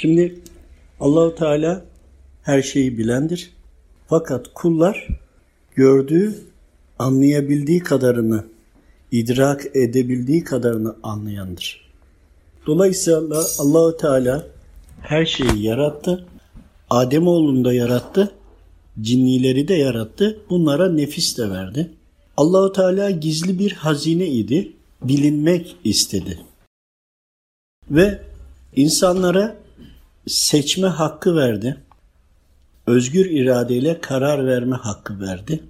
Şimdi Allahu Teala her şeyi bilendir. Fakat kullar gördüğü, anlayabildiği kadarını, idrak edebildiği kadarını anlayandır. Dolayısıyla Allahu Teala her şeyi yarattı. Ademoğlunu da yarattı. Cinnileri de yarattı. Bunlara nefis de verdi. Allahu Teala gizli bir hazine idi. Bilinmek istedi. Ve insanlara seçme hakkı verdi. Özgür iradeyle karar verme hakkı verdi.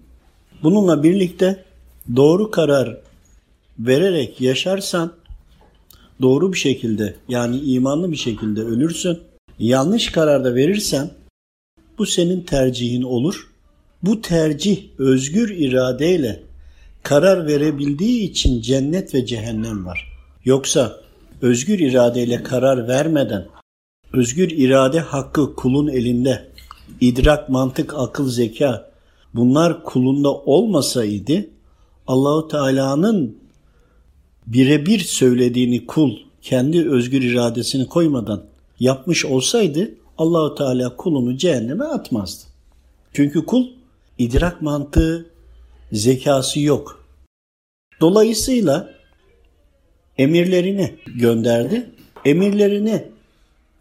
Bununla birlikte doğru karar vererek yaşarsan doğru bir şekilde yani imanlı bir şekilde ölürsün. Yanlış kararda verirsen bu senin tercihin olur. Bu tercih özgür iradeyle karar verebildiği için cennet ve cehennem var. Yoksa özgür iradeyle karar vermeden özgür irade hakkı kulun elinde idrak, mantık, akıl, zeka bunlar kulunda olmasaydı Allahu Teala'nın birebir söylediğini kul kendi özgür iradesini koymadan yapmış olsaydı Allahu Teala kulunu cehenneme atmazdı. Çünkü kul idrak mantığı, zekası yok. Dolayısıyla emirlerini gönderdi. Emirlerini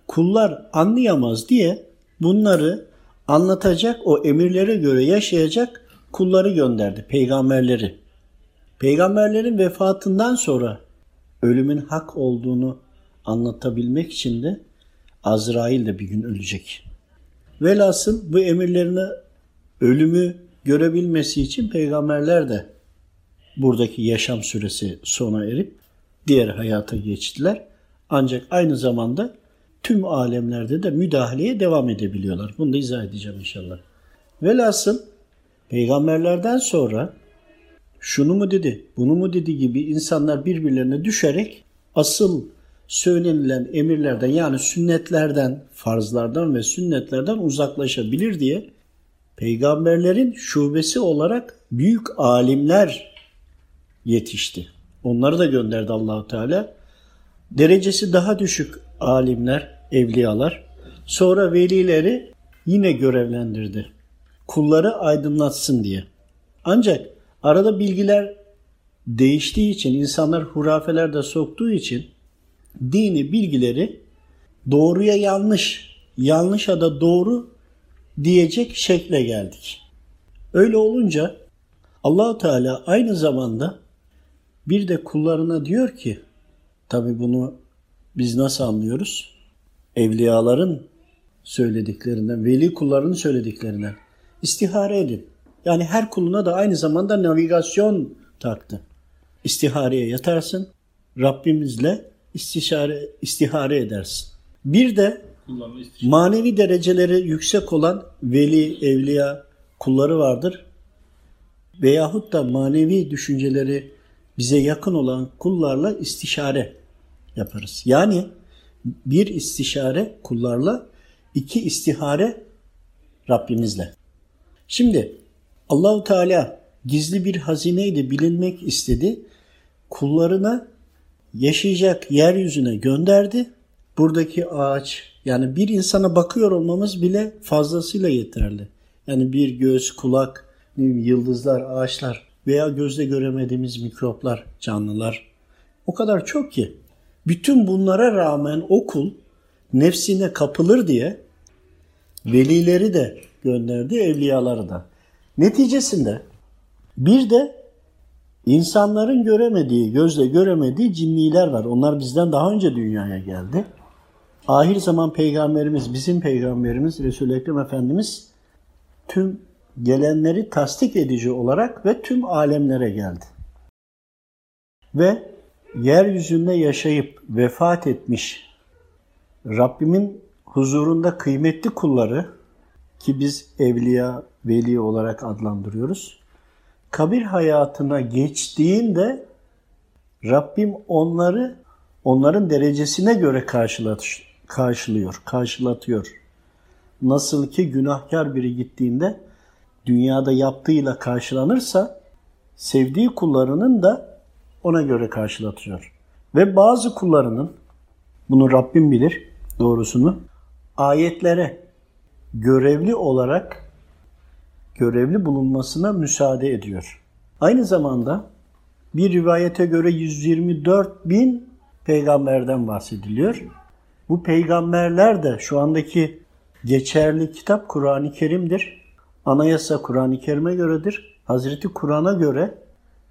kullar anlayamaz diye bunları anlatacak, o emirlere göre yaşayacak kulları gönderdi, peygamberleri. Peygamberlerin vefatından sonra ölümün hak olduğunu anlatabilmek için de Azrail de bir gün ölecek. Velhasıl bu emirlerine ölümü görebilmesi için peygamberler de buradaki yaşam süresi sona erip diğer hayata geçtiler. Ancak aynı zamanda tüm alemlerde de müdahaleye devam edebiliyorlar. Bunu da izah edeceğim inşallah. Velhasıl peygamberlerden sonra şunu mu dedi, bunu mu dedi gibi insanlar birbirlerine düşerek asıl söylenilen emirlerden yani sünnetlerden, farzlardan ve sünnetlerden uzaklaşabilir diye peygamberlerin şubesi olarak büyük alimler yetişti. Onları da gönderdi Allahu Teala. Derecesi daha düşük alimler, evliyalar, sonra velileri yine görevlendirdi. Kulları aydınlatsın diye. Ancak arada bilgiler değiştiği için, insanlar hurafeler de soktuğu için dini bilgileri doğruya yanlış, yanlışa da doğru diyecek şekle geldik. Öyle olunca Allahu Teala aynı zamanda bir de kullarına diyor ki, tabi bunu biz nasıl anlıyoruz? Evliyaların söylediklerinden, veli kullarının söylediklerinden istihare edin. Yani her kuluna da aynı zamanda navigasyon taktı. İstihareye yatarsın, Rabbimizle istişare, istihare edersin. Bir de manevi dereceleri yüksek olan veli, evliya kulları vardır. Veyahut da manevi düşünceleri bize yakın olan kullarla istişare yaparız. Yani bir istişare kullarla, iki istihare Rabbimizle. Şimdi Allahu Teala gizli bir hazineydi bilinmek istedi. Kullarına yaşayacak yeryüzüne gönderdi. Buradaki ağaç yani bir insana bakıyor olmamız bile fazlasıyla yeterli. Yani bir göz, kulak, yıldızlar, ağaçlar veya gözle göremediğimiz mikroplar, canlılar o kadar çok ki bütün bunlara rağmen okul nefsine kapılır diye velileri de gönderdi, evliyaları da. Neticesinde bir de insanların göremediği, gözle göremediği cinniler var. Onlar bizden daha önce dünyaya geldi. Ahir zaman peygamberimiz, bizim peygamberimiz Resul-i Ekrem Efendimiz tüm gelenleri tasdik edici olarak ve tüm alemlere geldi. Ve yeryüzünde yaşayıp vefat etmiş Rabbimin huzurunda kıymetli kulları ki biz evliya, veli olarak adlandırıyoruz. Kabir hayatına geçtiğinde Rabbim onları onların derecesine göre karşılıyor, karşılatıyor. Nasıl ki günahkar biri gittiğinde dünyada yaptığıyla karşılanırsa sevdiği kullarının da ona göre karşılatıyor. Ve bazı kullarının, bunu Rabbim bilir doğrusunu, ayetlere görevli olarak görevli bulunmasına müsaade ediyor. Aynı zamanda bir rivayete göre 124 bin peygamberden bahsediliyor. Bu peygamberler de şu andaki geçerli kitap Kur'an-ı Kerim'dir. Anayasa Kur'an-ı Kerim'e göredir. Hazreti Kur'an'a göre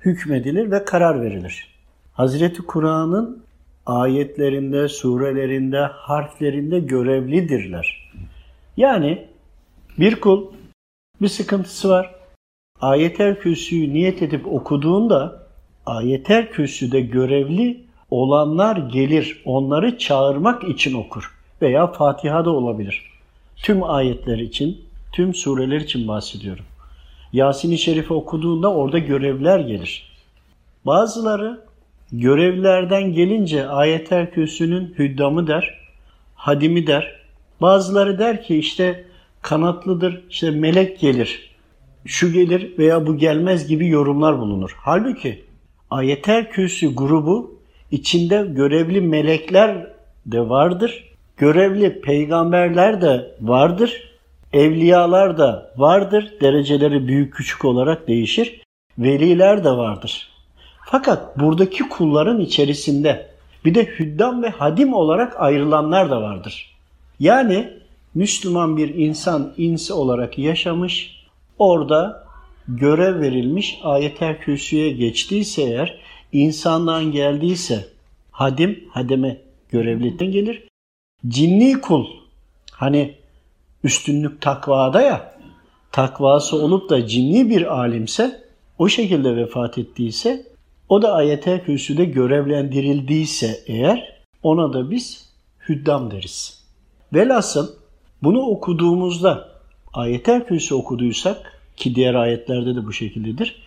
hükmedilir ve karar verilir. Hazreti Kur'an'ın ayetlerinde, surelerinde, harflerinde görevlidirler. Yani bir kul bir sıkıntısı var. Ayetel Kürsü'yü niyet edip okuduğunda Ayetel Kürsü'de görevli olanlar gelir. Onları çağırmak için okur. Veya Fatiha'da olabilir. Tüm ayetler için, tüm sureler için bahsediyorum. Yasin-i Şerif'i okuduğunda orada görevler gelir. Bazıları görevlerden gelince ayetel kürsünün hüddamı der, hadimi der. Bazıları der ki işte kanatlıdır, işte melek gelir, şu gelir veya bu gelmez gibi yorumlar bulunur. Halbuki ayetel kürsü grubu içinde görevli melekler de vardır. Görevli peygamberler de vardır. Evliyalar da vardır. Dereceleri büyük küçük olarak değişir. Veliler de vardır. Fakat buradaki kulların içerisinde bir de hüddam ve hadim olarak ayrılanlar da vardır. Yani Müslüman bir insan insi olarak yaşamış, orada görev verilmiş ayetel kürsüye geçtiyse eğer, insandan geldiyse hadim, hademe görevlilikten gelir. Cinni kul, hani üstünlük takvada ya, takvası olup da cinni bir alimse, o şekilde vefat ettiyse, o da ayetel kürsüde görevlendirildiyse eğer, ona da biz hüddam deriz. Velhasıl bunu okuduğumuzda ayetel kürsü okuduysak ki diğer ayetlerde de bu şekildedir.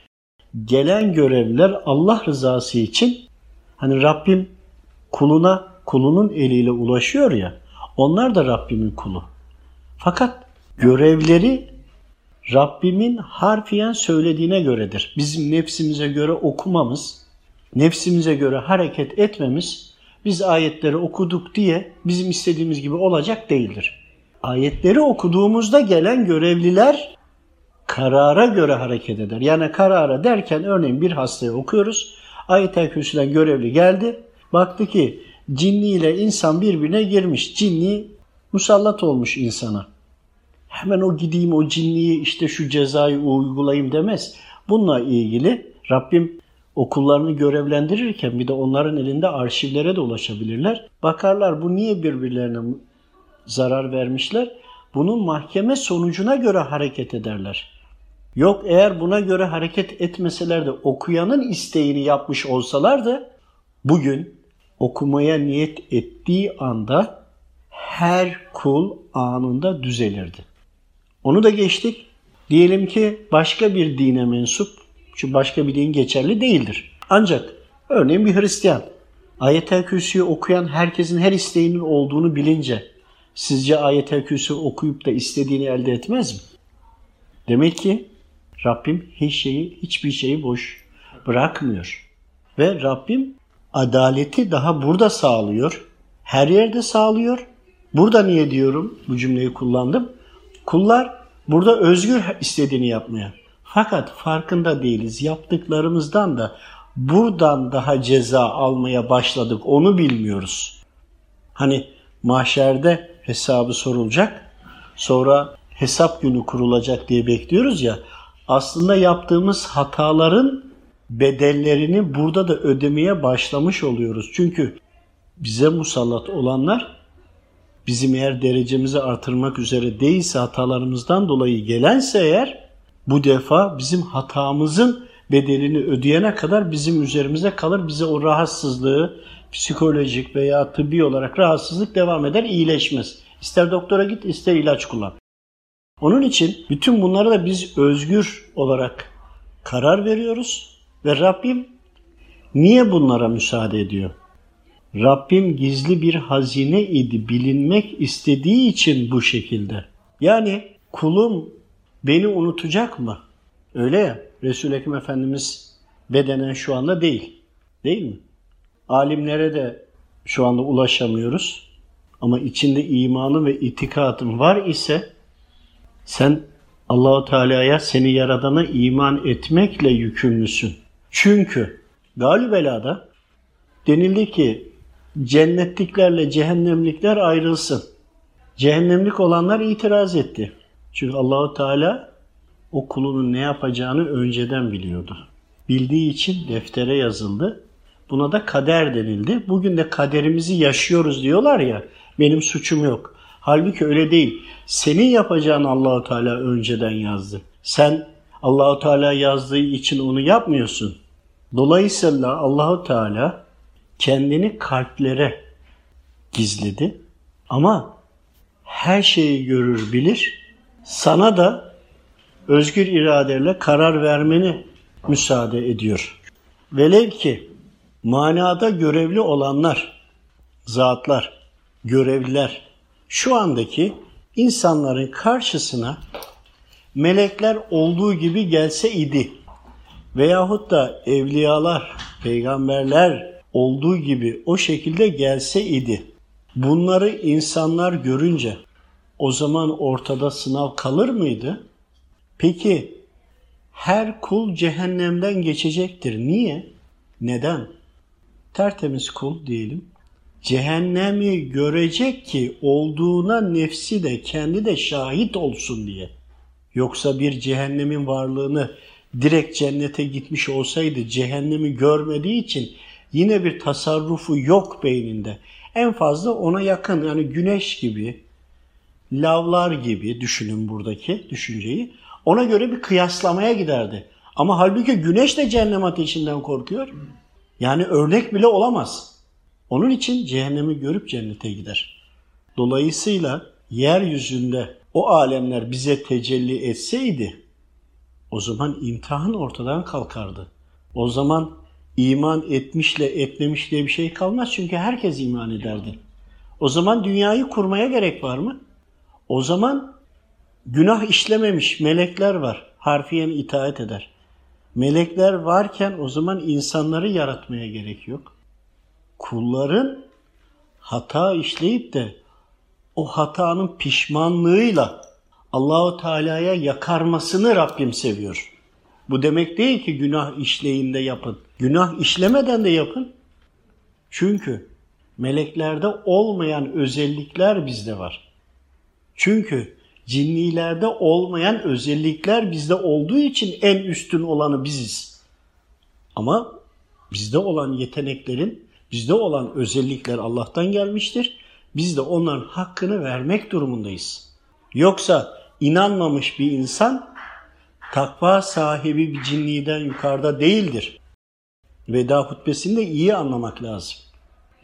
Gelen görevler Allah rızası için hani Rabbim kuluna kulunun eliyle ulaşıyor ya onlar da Rabbimin kulu. Fakat görevleri Rabbimin harfiyen söylediğine göredir. Bizim nefsimize göre okumamız, nefsimize göre hareket etmemiz biz ayetleri okuduk diye bizim istediğimiz gibi olacak değildir. Ayetleri okuduğumuzda gelen görevliler karara göre hareket eder. Yani karara derken örneğin bir hastaya okuyoruz. Ayet-el Kürsü'den görevli geldi. Baktı ki cinni ile insan birbirine girmiş. Cinni musallat olmuş insana. Hemen o gideyim o cinniyi işte şu cezayı uygulayayım demez. Bununla ilgili Rabbim okullarını görevlendirirken bir de onların elinde arşivlere de ulaşabilirler. Bakarlar bu niye birbirlerine zarar vermişler? Bunun mahkeme sonucuna göre hareket ederler. Yok eğer buna göre hareket etmeseler de okuyanın isteğini yapmış olsalardı bugün okumaya niyet ettiği anda her kul anında düzelirdi. Onu da geçtik. Diyelim ki başka bir dine mensup, şu başka bir din geçerli değildir. Ancak örneğin bir Hristiyan, Ayet-el Kürsü'yü okuyan herkesin her isteğinin olduğunu bilince sizce Ayet-el Kürsü okuyup da istediğini elde etmez mi? Demek ki Rabbim hiç şeyi, hiçbir şeyi boş bırakmıyor. Ve Rabbim adaleti daha burada sağlıyor. Her yerde sağlıyor. Burada niye diyorum bu cümleyi kullandım? Kullar burada özgür istediğini yapmaya. Fakat farkında değiliz. Yaptıklarımızdan da buradan daha ceza almaya başladık. Onu bilmiyoruz. Hani mahşerde hesabı sorulacak. Sonra hesap günü kurulacak diye bekliyoruz ya aslında yaptığımız hataların bedellerini burada da ödemeye başlamış oluyoruz. Çünkü bize musallat olanlar bizim eğer derecemizi artırmak üzere değilse hatalarımızdan dolayı gelense eğer bu defa bizim hatamızın bedelini ödeyene kadar bizim üzerimize kalır. Bize o rahatsızlığı psikolojik veya tıbbi olarak rahatsızlık devam eder, iyileşmez. İster doktora git, ister ilaç kullan. Onun için bütün bunları da biz özgür olarak karar veriyoruz ve Rabbim niye bunlara müsaade ediyor? Rabbim gizli bir hazine idi bilinmek istediği için bu şekilde. Yani kulum beni unutacak mı? Öyle ya Resul-i Ekrem Efendimiz bedenen şu anda değil. Değil mi? Alimlere de şu anda ulaşamıyoruz. ama içinde imanı ve itikadın var ise sen Allahu Teala'ya seni yaradana iman etmekle yükümlüsün. Çünkü galibelada denildi ki cennetliklerle cehennemlikler ayrılsın. Cehennemlik olanlar itiraz etti. Çünkü Allahu Teala o kulunun ne yapacağını önceden biliyordu. Bildiği için deftere yazıldı. Buna da kader denildi. Bugün de kaderimizi yaşıyoruz diyorlar ya. Benim suçum yok. Halbuki öyle değil. Senin yapacağın Allahu Teala önceden yazdı. Sen Allahu Teala yazdığı için onu yapmıyorsun. Dolayısıyla Allahu Teala kendini kalplere gizledi. Ama her şeyi görür bilir. Sana da özgür iradeyle karar vermeni müsaade ediyor. Velev ki manada görevli olanlar, zatlar, görevliler şu andaki insanların karşısına melekler olduğu gibi gelse idi veyahut da evliyalar, peygamberler olduğu gibi o şekilde gelse idi. Bunları insanlar görünce o zaman ortada sınav kalır mıydı? Peki her kul cehennemden geçecektir. Niye? Neden? Tertemiz kul diyelim. Cehennemi görecek ki olduğuna nefsi de kendi de şahit olsun diye. Yoksa bir cehennemin varlığını direkt cennete gitmiş olsaydı cehennemi görmediği için yine bir tasarrufu yok beyninde. En fazla ona yakın yani güneş gibi, lavlar gibi düşünün buradaki düşünceyi. Ona göre bir kıyaslamaya giderdi. Ama halbuki güneş de cehennem ateşinden korkuyor. Yani örnek bile olamaz. Onun için cehennemi görüp cennete gider. Dolayısıyla yeryüzünde o alemler bize tecelli etseydi o zaman imtihan ortadan kalkardı. O zaman iman etmişle etmemiş diye bir şey kalmaz çünkü herkes iman ederdi. O zaman dünyayı kurmaya gerek var mı? O zaman günah işlememiş melekler var. Harfiyen itaat eder. Melekler varken o zaman insanları yaratmaya gerek yok. Kulların hata işleyip de o hatanın pişmanlığıyla Allahu Teala'ya yakarmasını Rabbim seviyor. Bu demek değil ki günah işleyinde yapın. Günah işlemeden de yapın. Çünkü meleklerde olmayan özellikler bizde var. Çünkü cinnilerde olmayan özellikler bizde olduğu için en üstün olanı biziz. Ama bizde olan yeteneklerin, bizde olan özellikler Allah'tan gelmiştir. Biz de onların hakkını vermek durumundayız. Yoksa inanmamış bir insan takva sahibi bir cinniden yukarıda değildir. Veda hutbesini de iyi anlamak lazım.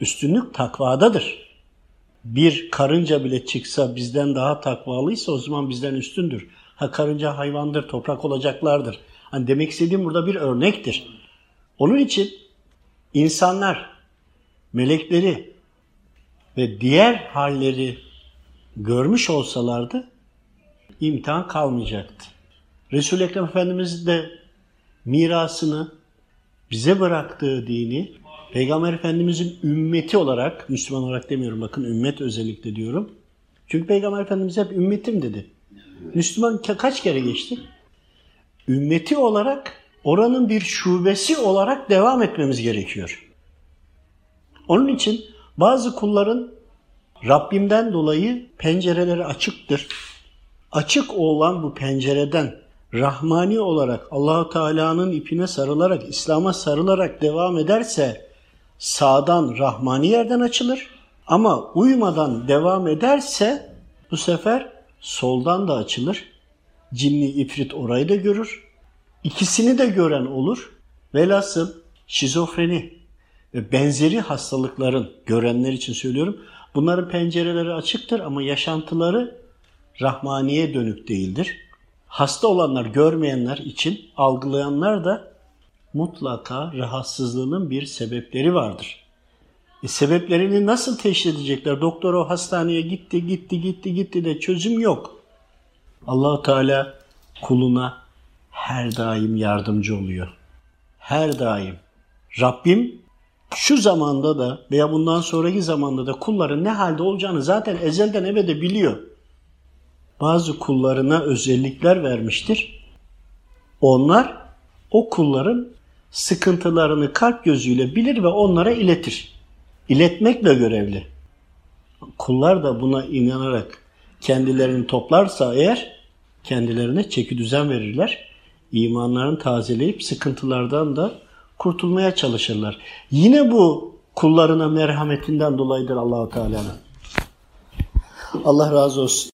Üstünlük takvadadır. Bir karınca bile çıksa bizden daha takvalıysa o zaman bizden üstündür. Ha karınca hayvandır, toprak olacaklardır. Hani demek istediğim burada bir örnektir. Onun için insanlar melekleri ve diğer halleri görmüş olsalardı imtihan kalmayacaktı. Resul-i Ekrem Efendimiz de mirasını bize bıraktığı dini Peygamber Efendimizin ümmeti olarak, Müslüman olarak demiyorum bakın ümmet özellikle diyorum. Çünkü Peygamber Efendimiz hep ümmetim dedi. Müslüman kaç kere geçti? Ümmeti olarak oranın bir şubesi olarak devam etmemiz gerekiyor. Onun için bazı kulların Rabbimden dolayı pencereleri açıktır. Açık olan bu pencereden rahmani olarak Allahu Teala'nın ipine sarılarak, İslam'a sarılarak devam ederse sağdan rahmani yerden açılır. Ama uymadan devam ederse bu sefer soldan da açılır. Cinni ifrit orayı da görür. İkisini de gören olur. Velhasıl şizofreni ve benzeri hastalıkların görenler için söylüyorum. Bunların pencereleri açıktır ama yaşantıları rahmaniye dönük değildir. Hasta olanlar, görmeyenler için algılayanlar da mutlaka rahatsızlığının bir sebepleri vardır. E, sebeplerini nasıl teşhis edecekler? Doktor o hastaneye gitti, gitti, gitti, gitti de çözüm yok. Allahu Teala kuluna her daim yardımcı oluyor. Her daim. Rabbim şu zamanda da veya bundan sonraki zamanda da kulların ne halde olacağını zaten ezelden ebede biliyor. Bazı kullarına özellikler vermiştir. Onlar o kulların sıkıntılarını kalp gözüyle bilir ve onlara iletir. İletmekle görevli. Kullar da buna inanarak kendilerini toplarsa eğer kendilerine çeki düzen verirler. İmanlarını tazeleyip sıkıntılardan da kurtulmaya çalışırlar. Yine bu kullarına merhametinden dolayıdır Allahu Teala'nın. Allah razı olsun.